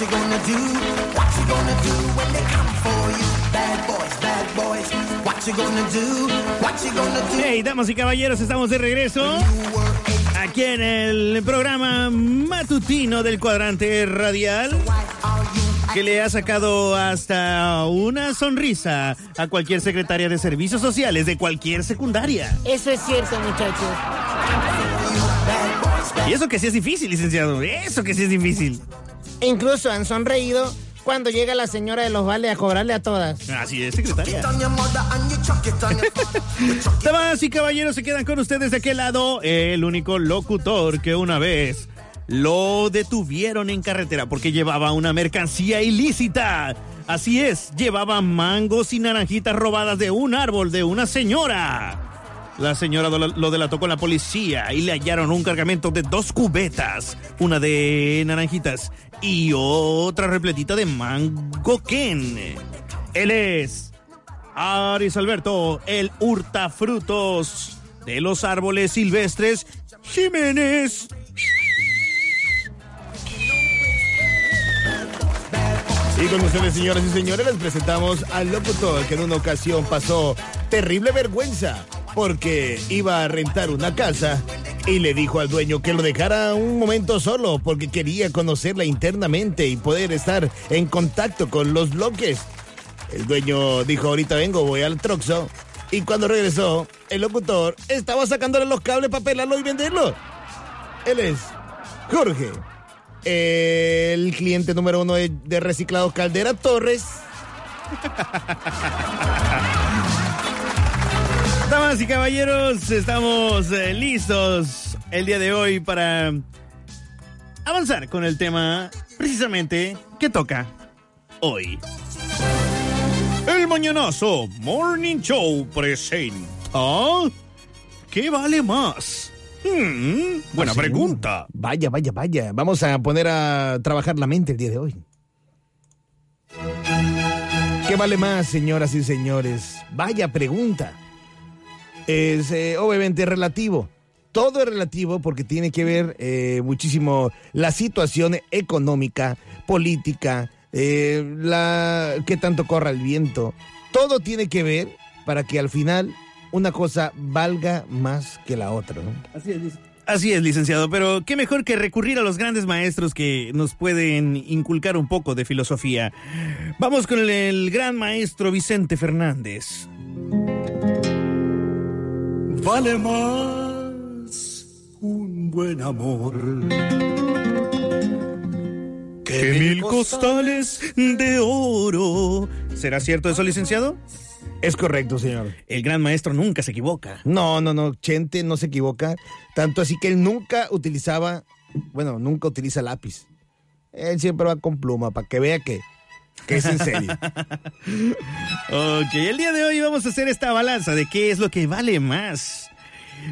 you gonna do? What you gonna do when they come for you? Bad boys, bad boys. What you gonna do? What you gonna do? Hey, damas y caballeros, estamos de regreso aquí en el programa matutino del cuadrante radial que le ha sacado hasta una sonrisa a cualquier secretaria de servicios sociales de cualquier secundaria. Eso es cierto, muchachos. Y eso que sí es difícil, licenciado. Eso que sí es difícil. Incluso han sonreído cuando llega la señora de los vales a cobrarle a todas. Así es, secretaria. Damas y caballeros, se quedan con ustedes de aquel lado el único locutor que una vez lo detuvieron en carretera porque llevaba una mercancía ilícita. Así es, llevaba mangos y naranjitas robadas de un árbol de una señora. La señora lo lo delató con la policía y le hallaron un cargamento de dos cubetas, una de naranjitas y otra repletita de mango Ken. Él es Aris Alberto, el hurtafrutos de los árboles silvestres Jiménez. Y con ustedes, señoras y señores, les presentamos al locutor que en una ocasión pasó terrible vergüenza porque iba a rentar una casa y le dijo al dueño que lo dejara un momento solo porque quería conocerla internamente y poder estar en contacto con los bloques. El dueño dijo, ahorita vengo, voy al Troxo. Y cuando regresó, el locutor estaba sacándole los cables para pelarlo y venderlo. Él es Jorge, el cliente número uno de, de Reciclado Caldera Torres. Damas y caballeros, estamos eh, listos el día de hoy para avanzar con el tema precisamente que toca hoy. El Mañanazo Morning Show presenta ¿Qué vale más? Hmm, buena Así, pregunta. Vaya, vaya, vaya. Vamos a poner a trabajar la mente el día de hoy. ¿Qué vale más, señoras y señores? Vaya pregunta. Es eh, obviamente relativo. Todo es relativo porque tiene que ver eh, muchísimo la situación económica, política, eh, la qué tanto corra el viento. Todo tiene que ver para que al final una cosa valga más que la otra. ¿no? Así es, licenciado, pero qué mejor que recurrir a los grandes maestros que nos pueden inculcar un poco de filosofía. Vamos con el, el gran maestro Vicente Fernández. Vale más un buen amor Que mil costales de oro. ¿Será cierto eso, licenciado? Es correcto, señor. El gran maestro nunca se equivoca. No, no, no. Chente no se equivoca. Tanto así que él nunca utilizaba, bueno, nunca utiliza lápiz. Él siempre va con pluma para que vea que, que es en serio. Ok, el día de hoy vamos a hacer esta balanza de qué es lo que vale más.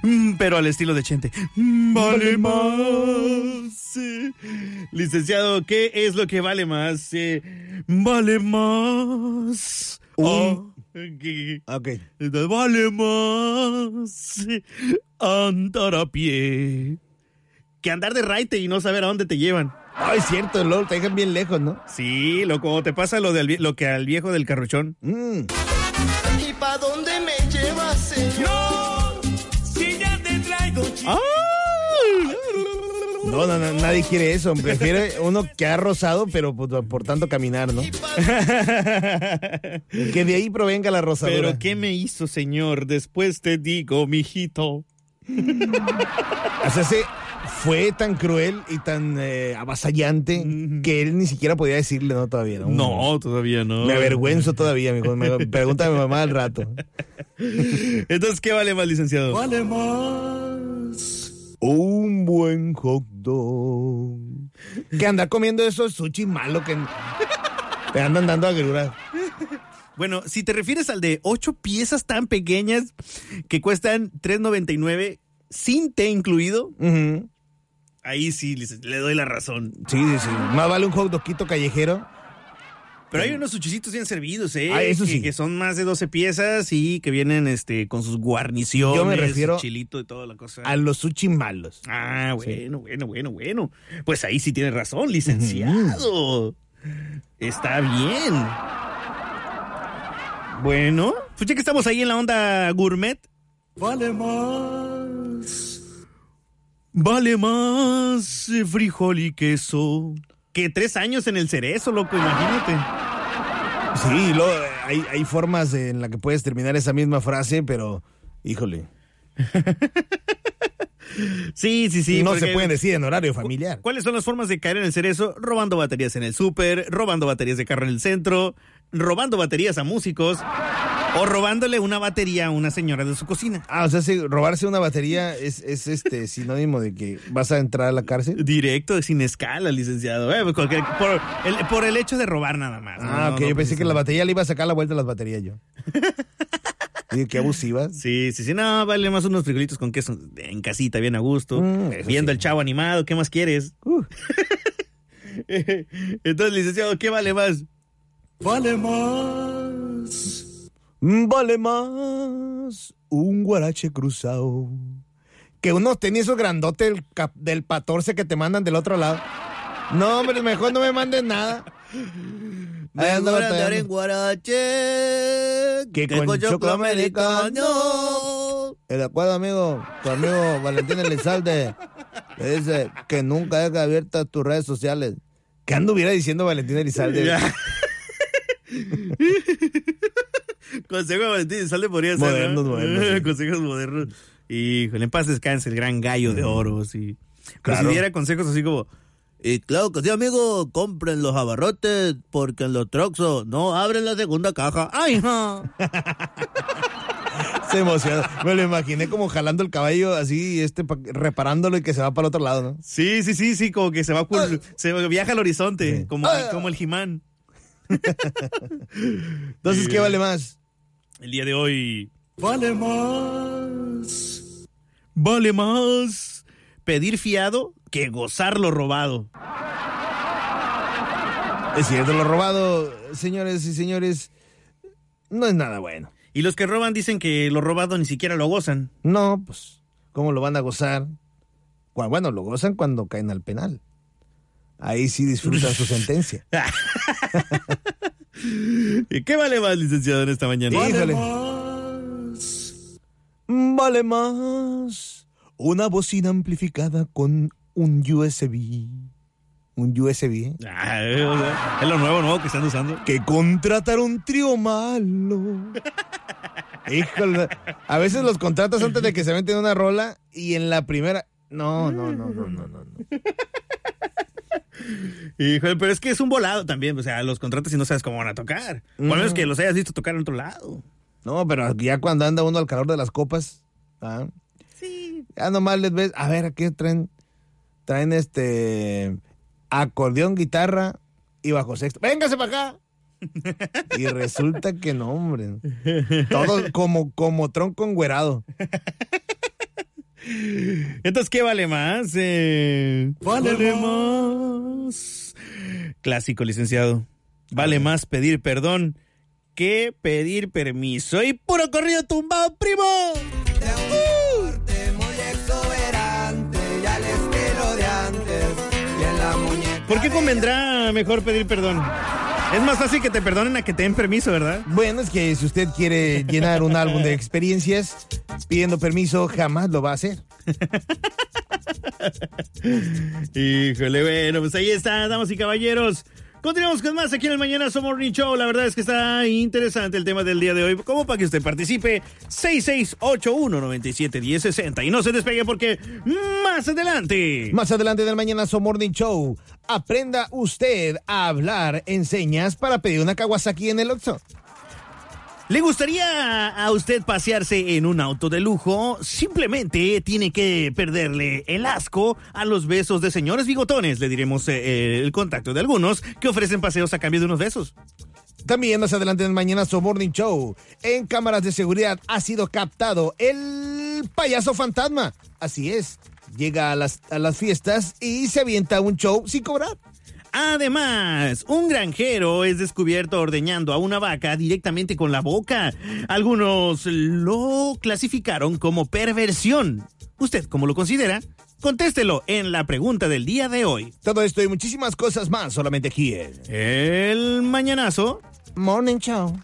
Mm, Pero al estilo de Chente. Mm, Vale más. Licenciado, ¿qué es lo que vale más? Vale más. Un- Ah, ¿qué- ok. Vale más andar a pie que andar de raite y no saber a dónde te llevan. Ay, es cierto, LOL, te dejan bien lejos, ¿no? Sí, loco, te pasa lo, del, lo que al viejo del carruchón. Mm. ¿Y pa' dónde me llevas, señor? Si ya te traigo ¡Ay! No, no, no, nadie quiere eso. Prefiere uno que ha rozado, pero por, por tanto caminar, ¿no? Que de ahí provenga la rosadura. Pero ¿qué me hizo, señor? Después te digo, mijito. O sea, se fue tan cruel y tan eh, avasallante que él ni siquiera podía decirle no todavía, ¿no? No, todavía no. Me avergüenzo todavía, amigo. Me pregunta a mi mamá al rato. Entonces, ¿qué vale más, licenciado? Vale más Un buen hot dog. Que anda comiendo esos sushi malo que te andan dando agruras. Bueno, si te refieres al de ocho piezas tan pequeñas que cuestan $3.99 sin té incluido, Ujú. Ahí sí le doy la razón. Sí, sí, sí. Más vale un hot callejero. Pero hay unos suchicitos bien servidos, ¿eh? Ah, eso que, sí. que son más de 12 piezas y que vienen este con sus guarniciones. Yo me refiero chilito y toda la cosa. A los sushi malos. Ah, bueno, bueno, bueno, bueno. Pues ahí sí tiene razón, licenciado. Está bien. Bueno, pues ya que estamos ahí en la onda gourmet, Vale más. Vale más frijol y queso que tres años en el cerezo, loco, imagínate. Sí, lo, hay, hay formas en las que puedes terminar esa misma frase, pero, híjole, Sí, sí, sí. no se pueden decir en horario familiar. ¿Cuáles son las formas de caer en el cerezo? Robando baterías en el súper, robando baterías de carro en el centro, robando baterías a músicos o robándole una batería a una señora de su cocina. Ah, o sea, si robarse una batería es, es este sinónimo de que vas a entrar a la cárcel. Directo, sin escala, licenciado. Eh, pues cualquier- por, el, por el hecho de robar nada más. Ah, No, ok, no, yo pues, pensé que la batería le iba a sacar la vuelta a las baterías yo. Digo, qué abusivas. Sí, sí, sí. No, vale más unos frijolitos con queso en casita, bien a gusto. Mm, eso viendo sí. el chavo animado. ¿Qué más quieres? Uh. Entonces, licenciado, ¿qué vale más? Vale más. Vale más un guarache cruzado. Que uno tenía esos grandotes del, del 14 que te mandan del otro lado. No, hombre, mejor no me manden nada. Ahí ando batallando. guarache Que con chocolate americano. El acuerdo, amigo, tu amigo Valentín Elizalde, le dice que nunca deja abiertas tus redes sociales. ¿Qué anduviera diciendo Valentín Elizalde? Consejo de Valentín Salde podría ser. Modernos, ¿no? modernos, sí. Consejos modernos. Híjole, en paz descanse el gran gallo de oro, sí. Pero Claro. si diera consejos así como. Y claro que sí, amigo, compren los abarrotes porque en los troxos no abren la segunda caja. ¡Ay, ja! Se emociona. Me lo imaginé como jalando el caballo así, este, pa- reparándolo y que se va para el otro lado, ¿no? Sí, sí, sí, sí, como que se va por- se viaja al horizonte, Sí. como, Ah. como el Jimán. Entonces, ¿qué vale más? El día de hoy Vale más. vale más pedir fiado que gozar lo robado. Es cierto, lo robado, señores y señores, no es nada bueno. Y los que roban dicen que lo robado ni siquiera lo gozan. No, pues, ¿cómo lo van a gozar? Bueno, lo gozan cuando caen al penal. Ahí sí disfrutan su sentencia. ¿Y qué vale más, licenciado, en esta mañana? Vale Híjole. más. Vale más una bocina amplificada con un USB. Un USB. Ah, eh, o sea, es lo nuevo, nuevo que están usando. Que contratar un trío malo. Híjole. A veces los contratas antes de que se meten una rola y en la primera. No, no, no, no, no, no. no. Híjole, pero es que es un volado también. O sea, los contratos y no sabes cómo van a tocar. O al menos que los hayas visto tocar en otro lado. No, pero ya cuando anda uno al calor de las copas. ¿ah? Ya nomás les ves. A ver, aquí traen. Traen este. Acordeón, guitarra y bajo sexto. ¡Véngase para acá! Y resulta que no, hombre. Todo como, como tronco engüerado. Entonces, ¿qué vale más? Eh, Vale más. Clásico, licenciado. Vale más pedir perdón que pedir permiso. Y puro corrido tumbado, primo. ¿Por qué convendrá mejor pedir perdón? Es más fácil que te perdonen a que te den permiso, ¿verdad? Bueno, es que si usted quiere llenar un álbum de experiencias pidiendo permiso, jamás lo va a hacer. Híjole, bueno, pues ahí está, damas y caballeros. Continuamos con más aquí en el Mañana Morning Show. La verdad es que está interesante el tema del día de hoy. Como para que usted participe, 6681-971060. Y no se despegue porque más adelante. Más adelante del Mañana Morning Show, aprenda usted a hablar en señas para pedir una Kawasaki en el Oxxo. ¿Le gustaría a usted pasearse en un auto de lujo? Simplemente tiene que perderle el asco a los besos de señores bigotones. Le diremos eh, eh, el contacto de algunos que ofrecen paseos a cambio de unos besos. También más adelante en Mañana So Morning Show, en cámaras de seguridad ha sido captado el payaso fantasma. Así es, llega a las, a las fiestas y se avienta un show sin cobrar. Además, un granjero es descubierto ordeñando a una vaca directamente con la boca. Algunos lo clasificaron como perversión. ¿Usted cómo lo considera? Contéstelo en la pregunta del día de hoy. Todo esto y muchísimas cosas más solamente aquí en El mañanazo. Morning Show.